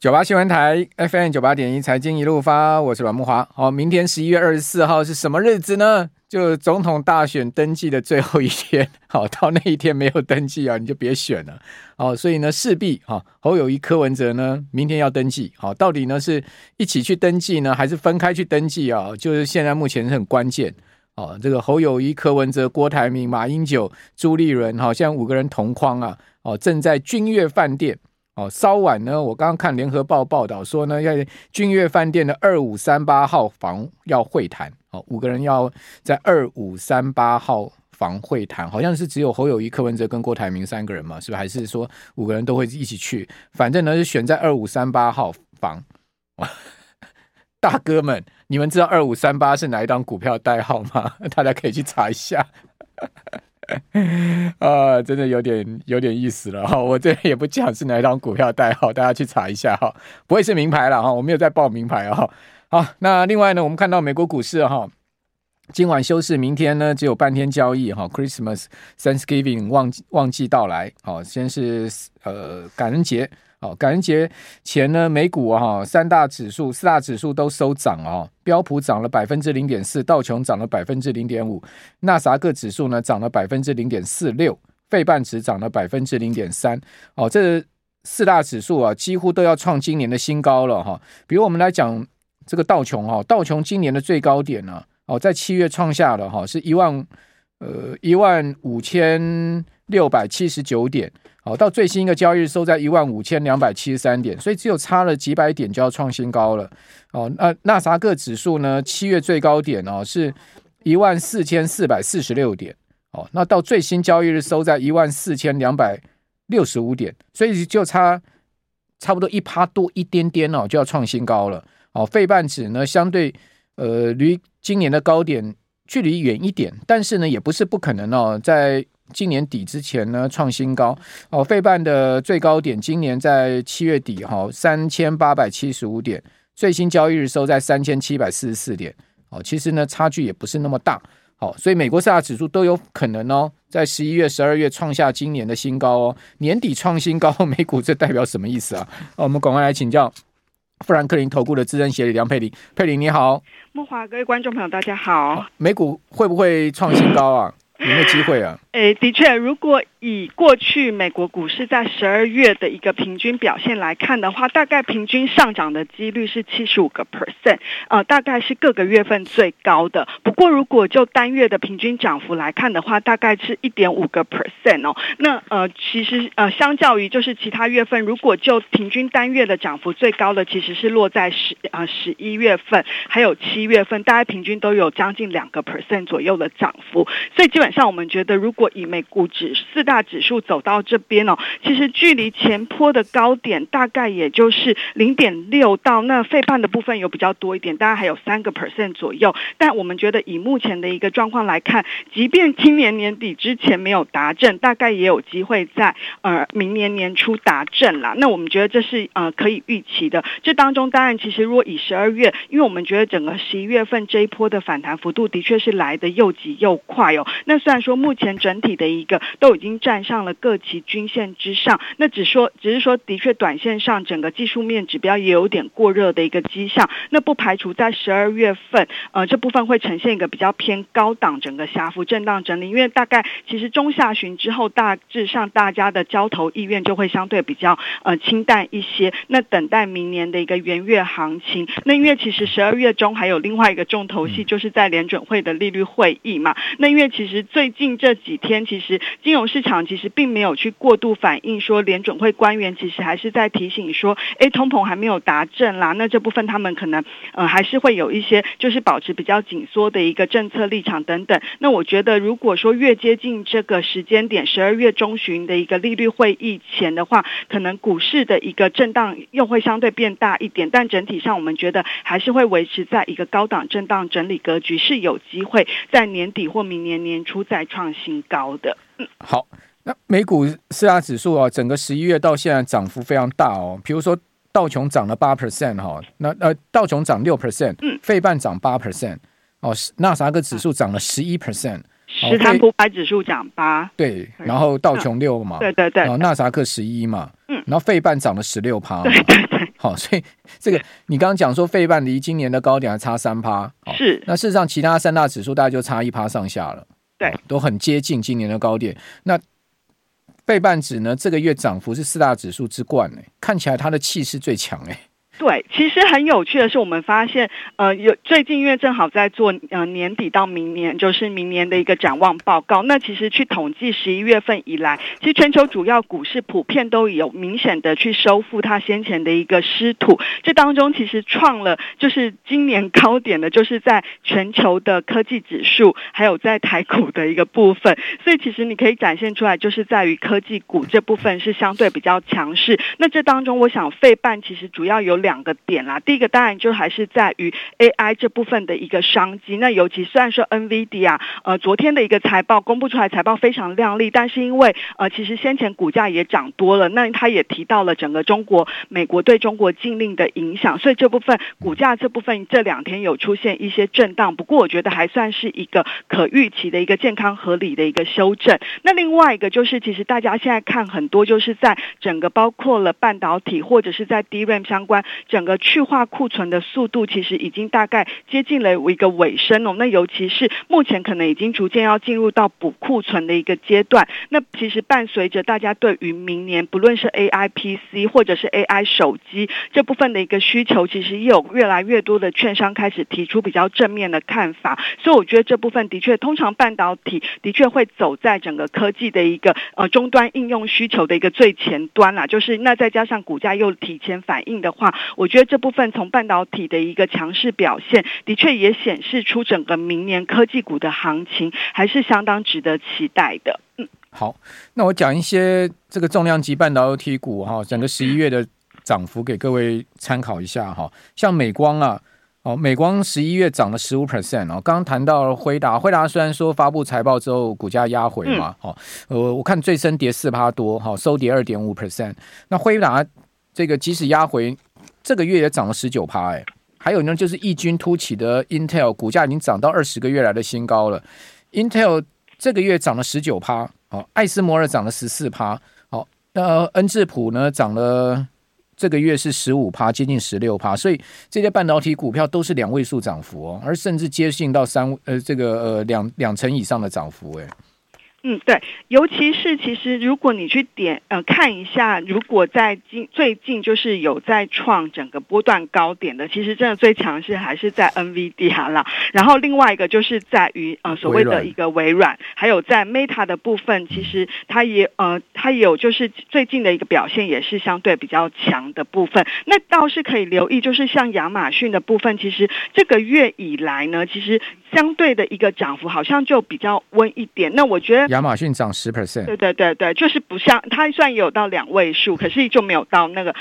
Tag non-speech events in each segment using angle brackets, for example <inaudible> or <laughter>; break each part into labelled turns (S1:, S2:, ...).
S1: 九八新闻台 FM 九八点一财经一路发，我是阮木华。好，明天十一月二十四号是什么日子呢？就总统大选登记的最后一天。好，到那一天没有登记啊，你就别选了。好，所以呢，势必哈侯友宜、柯文哲呢，明天要登记。好，到底呢是一起去登记呢，还是分开去登记啊？就是现在目前是很关键。哦，这个侯友宜、柯文哲、郭台铭、马英九、朱立伦，好像五个人同框啊。哦，正在君悦饭店。哦，稍晚呢，我刚刚看联合报报道说呢，要君悦饭店的二五三八号房要会谈，哦，五个人要在二五三八号房会谈，好像是只有侯友谊、柯文哲跟郭台铭三个人嘛，是不是？还是说五个人都会一起去？反正呢，是选在二五三八号房。<laughs> 大哥们，你们知道二五三八是哪一档股票代号吗？<laughs> 大家可以去查一下。<laughs> 啊，真的有点有点意思了哈！我这也不讲是哪一张股票代号，大家去查一下哈，不会是名牌了哈，我没有在报名牌啊。好，那另外呢，我们看到美国股市哈，今晚休市，明天呢只有半天交易哈，Christmas Thanksgiving 旺季旺季到来，好，先是呃感恩节。好，感恩节前呢，美股哈三大指数、四大指数都收涨哦。标普涨了百分之零点四，道琼涨了百分之零点五，纳萨克指数呢涨了百分之零点四六，费半指涨了百分之零点三。哦，这四大指数啊，几乎都要创今年的新高了哈。比如我们来讲这个道琼哈，道琼今年的最高点呢，哦，在七月创下了哈，是一万呃一万五千六百七十九点。好，到最新一个交易日收在一万五千两百七十三点，所以只有差了几百点就要创新高了。哦，那纳萨克指数呢？七月最高点哦是一万四千四百四十六点。哦，那到最新交易日收在一万四千两百六十五点，所以就差差不多一趴多一点点哦，就要创新高了。哦，费半指呢相对呃离今年的高点距离远一点，但是呢也不是不可能哦，在。今年底之前呢，创新高哦。费半的最高点今年在七月底哈，三千八百七十五点，最新交易日收在三千七百四十四点哦。其实呢，差距也不是那么大哦。所以美国四大指数都有可能哦，在十一月、十二月创下今年的新高哦。年底创新高，<laughs> 美股这代表什么意思啊？哦、我们赶快来请教富兰克林投顾的资深协理梁佩玲。佩玲你好，
S2: 慕驊各位观众朋友大家好。
S1: 美股会不会创新高啊？有没有机会啊？
S2: 诶，的确，如果以过去美国股市在十二月的一个平均表现来看的话，大概平均上涨的几率是七十五个 percent，呃，大概是各个月份最高的。不过，如果就单月的平均涨幅来看的话，大概是一点五个 percent 哦。那呃，其实呃，相较于就是其他月份，如果就平均单月的涨幅最高的，其实是落在十呃十一月份，还有七月份，大概平均都有将近两个 percent 左右的涨幅。所以基本上，我们觉得如果以美股指四大指数走到这边哦，其实距离前坡的高点大概也就是零点六到那费半的部分有比较多一点，大概还有三个 percent 左右。但我们觉得以目前的一个状况来看，即便今年年底之前没有达阵，大概也有机会在呃明年年初达阵啦。那我们觉得这是呃可以预期的。这当中当然其实如果以十二月，因为我们觉得整个十一月份这一波的反弹幅度的确是来得又急又快哦。那虽然说目前整体的一个都已经站上了各期均线之上，那只说只是说的确短线上整个技术面指标也有点过热的一个迹象，那不排除在十二月份，呃这部分会呈现一个比较偏高档整个狭幅震荡整理，因为大概其实中下旬之后大致上大家的交投意愿就会相对比较呃清淡一些，那等待明年的一个元月行情，那因为其实十二月中还有另外一个重头戏，就是在联准会的利率会议嘛，那因为其实最近这几天其实金融市场其实并没有去过度反应，说联准会官员其实还是在提醒说，诶，通膨还没有达阵啦。那这部分他们可能呃还是会有一些就是保持比较紧缩的一个政策立场等等。那我觉得如果说越接近这个时间点，十二月中旬的一个利率会议前的话，可能股市的一个震荡又会相对变大一点。但整体上我们觉得还是会维持在一个高档震荡整理格局，是有机会在年底或明年年初再创新高的。
S1: 好，那美股四大指数啊，整个十一月到现在涨幅非常大哦。比如说道琼涨了八 percent 哈，那呃道琼涨六 percent，嗯，费半涨八 percent，哦，纳斯达克指数涨了十一 percent，
S2: 标普五百指数涨八，
S1: 对，然后道琼六嘛，
S2: 对对对，
S1: 然后纳萨克十一嘛，
S2: 嗯，
S1: 然后费半涨了十六趴，
S2: 对对对，
S1: 好，所以 <laughs> 这个你刚刚讲说费半离今年的高点还差三趴，
S2: 是，
S1: 那事实上其他三大指数大概就差一趴上下了，
S2: 对，
S1: 都很接近今年的高点。那倍半指呢，这个月涨幅是四大指数之冠，哎，看起来它的气势最强，哎。
S2: 对，其实很有趣的是，我们发现，呃，有最近因为正好在做呃年底到明年，就是明年的一个展望报告。那其实去统计十一月份以来，其实全球主要股市普遍都有明显的去收复它先前的一个失土。这当中其实创了就是今年高点的，就是在全球的科技指数，还有在台股的一个部分。所以其实你可以展现出来，就是在于科技股这部分是相对比较强势。那这当中，我想费半其实主要有两。两个点啦，第一个当然就还是在于 AI 这部分的一个商机。那尤其虽然说 NVIDIA 呃昨天的一个财报公布出来，财报非常亮丽，但是因为呃其实先前股价也涨多了，那他也提到了整个中国美国对中国禁令的影响，所以这部分股价这部分这两天有出现一些震荡。不过我觉得还算是一个可预期的一个健康合理的一个修正。那另外一个就是，其实大家现在看很多就是在整个包括了半导体或者是在 DRAM 相关。整个去化库存的速度其实已经大概接近了一个尾声哦。那尤其是目前可能已经逐渐要进入到补库存的一个阶段。那其实伴随着大家对于明年不论是 AI PC 或者是 AI 手机这部分的一个需求，其实也有越来越多的券商开始提出比较正面的看法。所以我觉得这部分的确，通常半导体的确会走在整个科技的一个呃终端应用需求的一个最前端啦。就是那再加上股价又提前反应的话。我觉得这部分从半导体的一个强势表现，的确也显示出整个明年科技股的行情还是相当值得期待的。嗯，
S1: 好，那我讲一些这个重量级半导体股哈，整个十一月的涨幅给各位参考一下哈。像美光啊，哦，美光十一月涨了十五 percent 哦。刚刚谈到辉达，辉达虽然说发布财报之后股价压回嘛，哦，呃，我看最深跌四趴多，哈，收跌二点五 percent。那辉达这个即使压回。这个月也涨了十九趴，哎，还有呢，就是异军突起的 Intel 股价已经涨到二十个月来的新高了。Intel 这个月涨了十九趴，好，艾斯摩尔涨了十四趴，好，那恩智浦呢涨了这个月是十五趴，接近十六趴，所以这些半导体股票都是两位数涨幅哦，而甚至接近到三呃这个呃两两成以上的涨幅，哎。
S2: 嗯，对，尤其是其实如果你去点呃看一下，如果在近最近就是有在创整个波段高点的，其实真的最强势还是在 NVIDIA 啦。然后另外一个就是在于呃所谓的一个微软，微软还有在 Meta 的部分，其实它也呃它也有就是最近的一个表现也是相对比较强的部分。那倒是可以留意，就是像亚马逊的部分，其实这个月以来呢，其实相对的一个涨幅好像就比较温一点。那我觉得。
S1: 亚马逊涨十 percent，
S2: 对对对对，就是不像它算有到两位数，可是就没有到那个。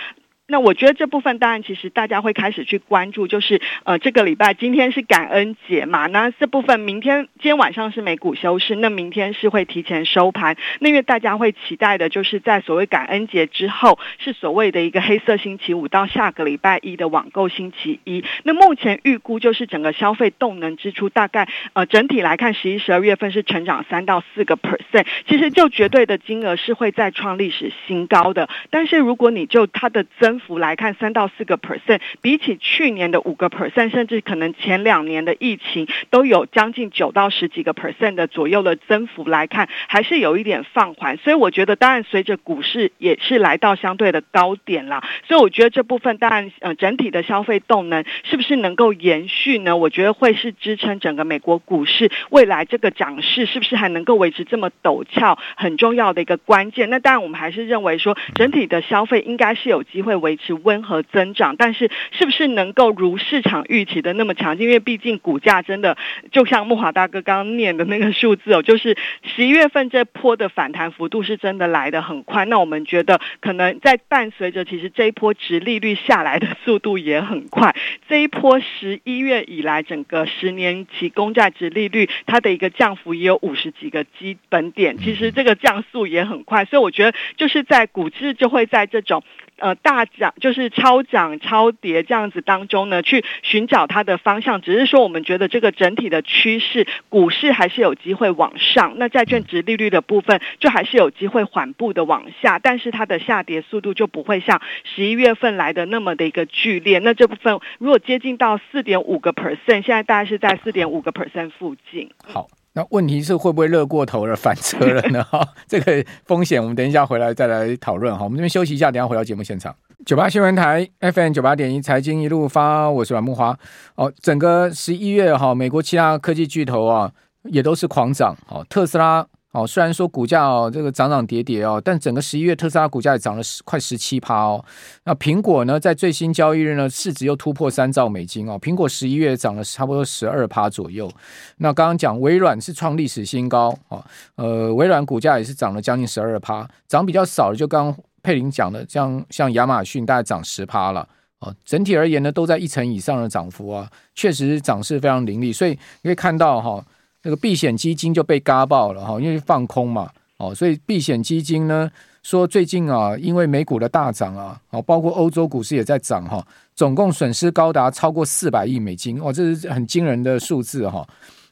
S2: 那我觉得这部分当然，其实大家会开始去关注，就是呃，这个礼拜今天是感恩节嘛，那这部分明天今天晚上是美股休市，那明天是会提前收盘。那因为大家会期待的，就是在所谓感恩节之后，是所谓的一个黑色星期五到下个礼拜一的网购星期一。那目前预估就是整个消费动能支出大概呃整体来看，十一、十二月份是成长三到四个 percent，其实就绝对的金额是会再创历史新高的。但是如果你就它的增幅来看，三到四个 percent，比起去年的五个 percent，甚至可能前两年的疫情都有将近九到十几个 percent 的左右的增幅来看，还是有一点放缓。所以我觉得，当然随着股市也是来到相对的高点啦。所以我觉得这部分当然，呃，整体的消费动能是不是能够延续呢？我觉得会是支撑整个美国股市未来这个涨势是不是还能够维持这么陡峭，很重要的一个关键。那当然，我们还是认为说，整体的消费应该是有机会维。维持温和增长，但是是不是能够如市场预期的那么强劲？因为毕竟股价真的就像木华大哥刚刚念的那个数字哦，<laughs> 就是十一月份这波的反弹幅度是真的来得很快。那我们觉得可能在伴随着，其实这一波殖利率下来的速度也很快。这一波十一月以来，整个十年期公债殖利率它的一个降幅也有五十几个基本点，其实这个降速也很快。所以我觉得就是在股市就会在这种。呃大涨就是超涨超跌这样子当中呢，去寻找它的方向。只是说我们觉得这个整体的趋势，股市还是有机会往上，那债券值利率的部分就还是有机会缓步的往下，但是它的下跌速度就不会像十一月份来的那么的一个剧烈。那这部分如果接近到四点五个 percent，现在大概是在四点五个 percent 附近。
S1: 好。那问题是会不会热过头了翻车了呢？<laughs> 哈，这个风险我们等一下回来再来讨论哈。我们这边休息一下，等一下回到节目现场。九八新闻台 FM 九八点一财经一路发，我是阮木华。哦，整个十一月哈，美国其他科技巨头啊也都是狂涨。哦，特斯拉。哦，虽然说股价哦这个涨涨跌跌哦，但整个十一月特斯拉股价也涨了十快十七趴哦。那苹果呢，在最新交易日呢，市值又突破三兆美金哦。苹果十一月涨了差不多十二趴左右。那刚刚讲微软是创历史新高哦，呃，微软股价也是涨了将近十二趴，涨比较少的就刚刚佩玲讲的，像像亚马逊大概涨十趴了哦。整体而言呢，都在一成以上的涨幅啊，确实涨势非常凌厉，所以你可以看到哈。那个避险基金就被嘎爆了哈，因为放空嘛，哦，所以避险基金呢说最近啊，因为美股的大涨啊，哦，包括欧洲股市也在涨哈，总共损失高达超过四百亿美金哦，这是很惊人的数字哈，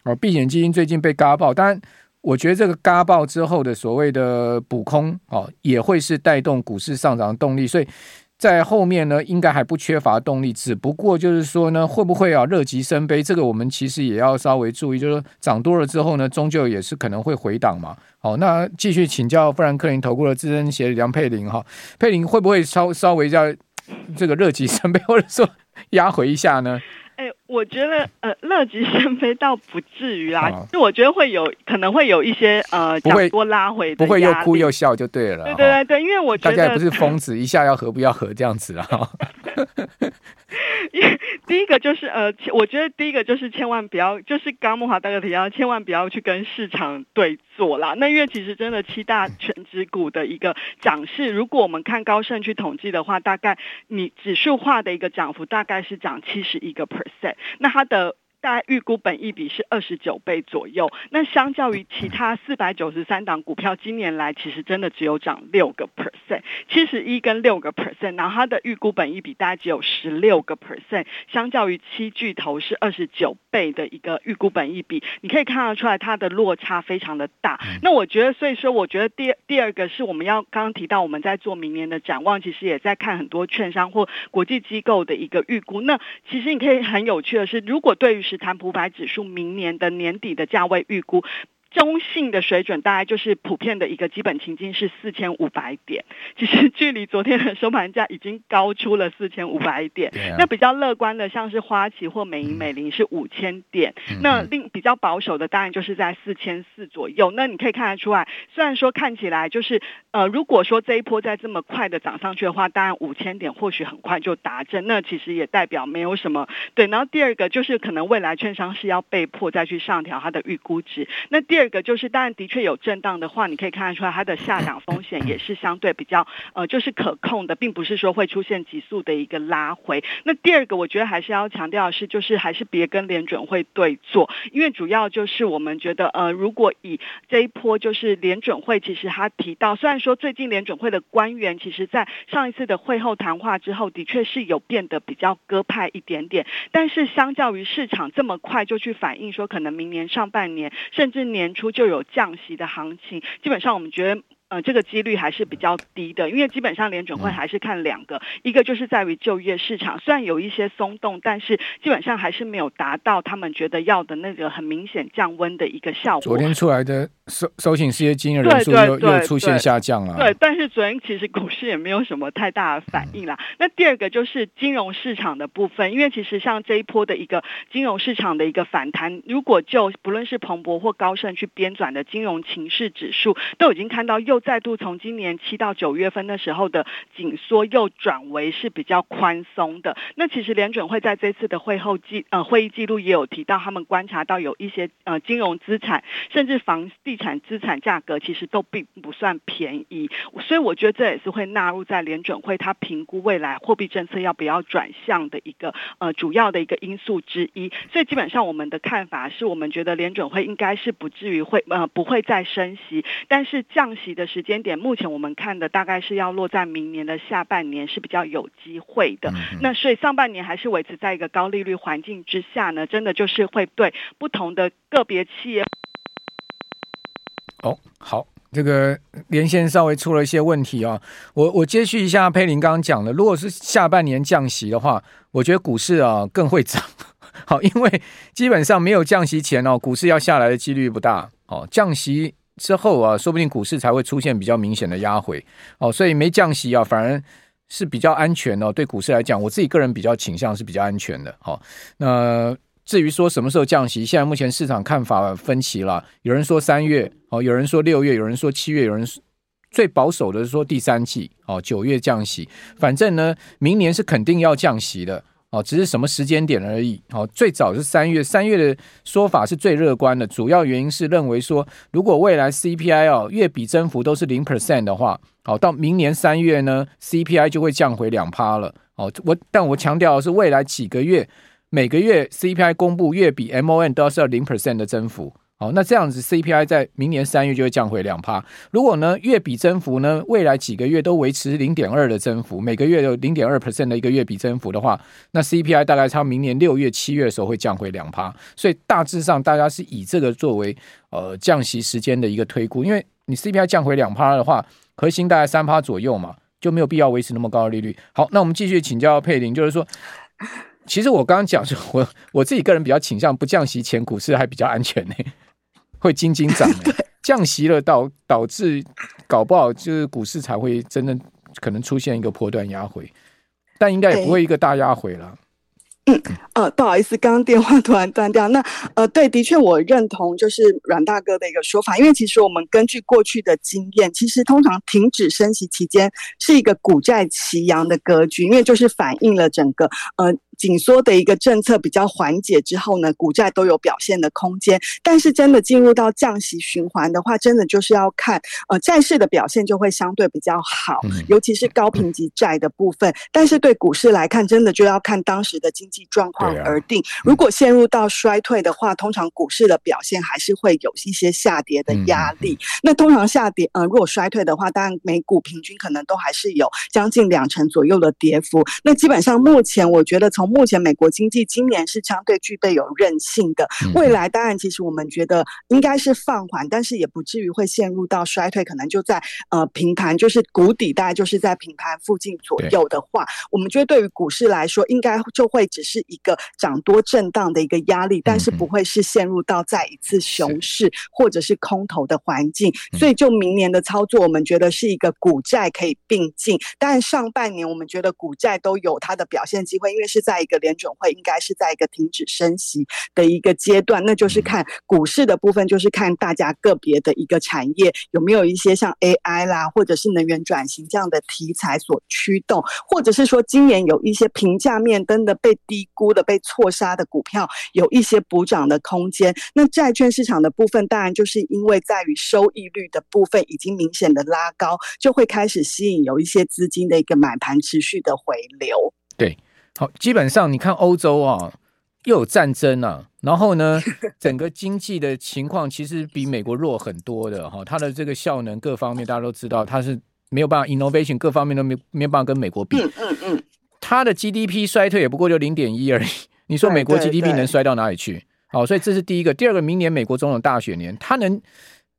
S1: 哦，避险基金最近被嘎爆，当然我觉得这个嘎爆之后的所谓的补空哦，也会是带动股市上涨的动力，所以。在后面呢，应该还不缺乏动力，只不过就是说呢，会不会啊乐极生悲？这个我们其实也要稍微注意，就是说涨多了之后呢，终究也是可能会回档嘛。好，那继续请教富兰克林投顾的资深协理梁佩玲哈，<laughs> 佩玲会不会稍稍微要这个乐极生悲，<laughs> 或者说压回一下呢？
S2: 哎，我觉得呃，乐极生悲倒不至于啦，就、哦、我觉得会有可能会有一些呃，涨多拉回，
S1: 不会又哭又笑就对了。
S2: 对对对对，因为我觉得大
S1: 家也不是疯子，一下要合不要合这样子啊。
S2: 因为 <laughs> 第一个就是呃，我觉得第一个就是千万不要，就是刚木华大哥提到，千万不要去跟市场对坐啦。那因为其实真的七大权值股的一个涨势，如果我们看高盛去统计的话，大概你指数化的一个涨幅大概是涨七十一个 percent，那它的。大概预估本益比是二十九倍左右，那相较于其他四百九十三档股票，今年来其实真的只有涨六个 percent，七十一跟六个 percent，然后它的预估本益比大概只有十六个 percent，相较于七巨头是二十九倍的一个预估本益比，你可以看得出来它的落差非常的大。那我觉得，所以说我觉得第第二个是我们要刚刚提到我们在做明年的展望，其实也在看很多券商或国际机构的一个预估。那其实你可以很有趣的是，如果对于谈普五百指数明年的年底的价位预估。中性的水准大概就是普遍的一个基本情境是四千五百点，其实 <laughs> 距离昨天的收盘价已经高出了四千五百点。啊、那比较乐观的像是花旗或美银美林是五千点，嗯、那另比较保守的当然就是在四千四左右。那你可以看得出来，虽然说看起来就是呃，如果说这一波在这么快的涨上去的话，当然五千点或许很快就达阵，那其实也代表没有什么对。然后第二个就是可能未来券商是要被迫再去上调它的预估值。那第二。这个就是，当然的确有震荡的话，你可以看得出来，它的下档风险也是相对比较呃，就是可控的，并不是说会出现急速的一个拉回。那第二个，我觉得还是要强调的是，就是还是别跟联准会对坐，因为主要就是我们觉得呃，如果以这一波就是联准会，其实他提到，虽然说最近联准会的官员，其实在上一次的会后谈话之后，的确是有变得比较鸽派一点点，但是相较于市场这么快就去反映说，可能明年上半年甚至年。出就有降息的行情，基本上我们觉得。呃，这个几率还是比较低的，因为基本上联准会还是看两个，一个就是在于就业市场，虽然有一些松动，但是基本上还是没有达到他们觉得要的那个很明显降温的一个效果。
S1: 昨天出来的收收紧失业金的人数又又出现下降了。
S2: 对，但是昨天其实股市也没有什么太大的反应啦。那第二个就是金融市场的部分，因为其实像这一波的一个金融市场的一个反弹，如果就不论是彭博或高盛去编纂的金融情势指数，都已经看到又。再度从今年七到九月份的时候的紧缩，又转为是比较宽松的。那其实联准会在这次的会后记呃会议记录也有提到，他们观察到有一些呃金融资产甚至房地产资产价格其实都并不算便宜，所以我觉得这也是会纳入在联准会它评估未来货币政策要不要转向的一个呃主要的一个因素之一。所以基本上我们的看法是我们觉得联准会应该是不至于会呃不会再升息，但是降息的时间点目前我们看的大概是要落在明年的下半年是比较有机会的。那所以上半年还是维持在一个高利率环境之下呢，真的就是会对不同的个别企业。
S1: 哦，好，这个连线稍微出了一些问题啊，我我接续一下佩林刚刚讲的，如果是下半年降息的话，我觉得股市啊更会涨。<laughs> 好，因为基本上没有降息前哦，股市要下来的几率不大。哦，降息之后啊，说不定股市才会出现比较明显的压回。哦，所以没降息啊，反而是比较安全哦。对股市来讲，我自己个人比较倾向是比较安全的。好，那。至于说什么时候降息，现在目前市场看法分歧了。有人说三月，哦，有人说六月，有人说七月，有人最保守的是说第三季，哦，九月降息。反正呢，明年是肯定要降息的，哦，只是什么时间点而已。哦，最早是三月，三月的说法是最乐观的，主要原因是认为说，如果未来 CPI 哦月比增幅都是零 percent 的话，好，到明年三月呢，CPI 就会降回两趴了。哦，我但我强调是未来几个月。每个月 CPI 公布月比 MON 都要是零 percent 的增幅，好，那这样子 CPI 在明年三月就会降回两趴。如果呢月比增幅呢未来几个月都维持零点二的增幅，每个月有零点二 percent 的一个月比增幅的话，那 CPI 大概差明年六月、七月的时候会降回两趴。所以大致上大家是以这个作为呃降息时间的一个推估，因为你 CPI 降回两趴的话，核心大概三趴左右嘛，就没有必要维持那么高的利率。好，那我们继续请教佩玲，就是说。其实我刚刚讲，就我我自己个人比较倾向不降息前股市还比较安全呢，会惊惊涨。降息了导导致搞不好就是股市才会真的可能出现一个波段压回，但应该也不会一个大压回了。
S3: 嗯呃，不好意思，刚刚电话突然断掉。那呃，对，的确我认同就是阮大哥的一个说法，因为其实我们根据过去的经验，其实通常停止升息期间是一个股债齐扬的格局，因为就是反映了整个呃。紧缩的一个政策比较缓解之后呢，股债都有表现的空间。但是真的进入到降息循环的话，真的就是要看呃债市的表现就会相对比较好，尤其是高评级债的部分。但是对股市来看，真的就要看当时的经济状况而定。如果陷入到衰退的话，通常股市的表现还是会有一些下跌的压力。那通常下跌呃，如果衰退的话，当然每股平均可能都还是有将近两成左右的跌幅。那基本上目前我觉得从目前美国经济今年是相对具备有韧性的，未来当然其实我们觉得应该是放缓，但是也不至于会陷入到衰退，可能就在呃平盘，就是谷底，大概就是在平盘附近左右的话，我们觉得对于股市来说，应该就会只是一个涨多震荡的一个压力，但是不会是陷入到再一次熊市或者是空头的环境。所以就明年的操作，我们觉得是一个股债可以并进，但上半年我们觉得股债都有它的表现机会，因为是在。在一个联准会应该是在一个停止升息的一个阶段，那就是看股市的部分，就是看大家个别的一个产业有没有一些像 AI 啦，或者是能源转型这样的题材所驱动，或者是说今年有一些评价面真的被低估的、被错杀的股票，有一些补涨的空间。那债券市场的部分，当然就是因为在于收益率的部分已经明显的拉高，就会开始吸引有一些资金的一个买盘持续的回流。
S1: 对。好，基本上你看欧洲啊，又有战争啊，<laughs> 然后呢，整个经济的情况其实比美国弱很多的哈，它的这个效能各方面大家都知道，它是没有办法 innovation 各方面都没没有办法跟美国比，嗯嗯，它的 GDP 衰退也不过就零点一而已，<laughs> 你说美国 GDP 能衰到哪里去？好，所以这是第一个，第二个，明年美国总统大选年，它能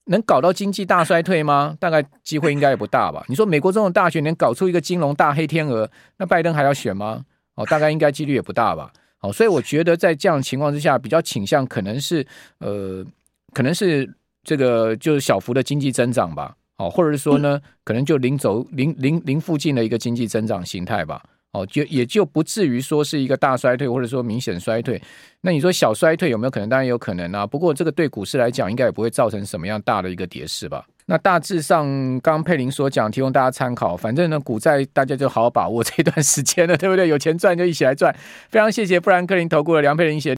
S1: 能搞到经济大衰退吗？大概机会应该也不大吧。你说美国总统大选年搞出一个金融大黑天鹅，那拜登还要选吗？哦，大概应该几率也不大吧。哦，所以我觉得在这样情况之下，比较倾向可能是呃，可能是这个就是小幅的经济增长吧。哦，或者是说呢，可能就零轴零零零附近的一个经济增长形态吧。哦，就也就不至于说是一个大衰退，或者说明显衰退。那你说小衰退有没有可能？当然有可能啊。不过这个对股市来讲，应该也不会造成什么样大的一个跌势吧。那大致上，刚佩林所讲，提供大家参考。反正呢，股债大家就好好把握这段时间了，对不对？有钱赚就一起来赚。非常谢谢富兰克林投顾的梁佩林写。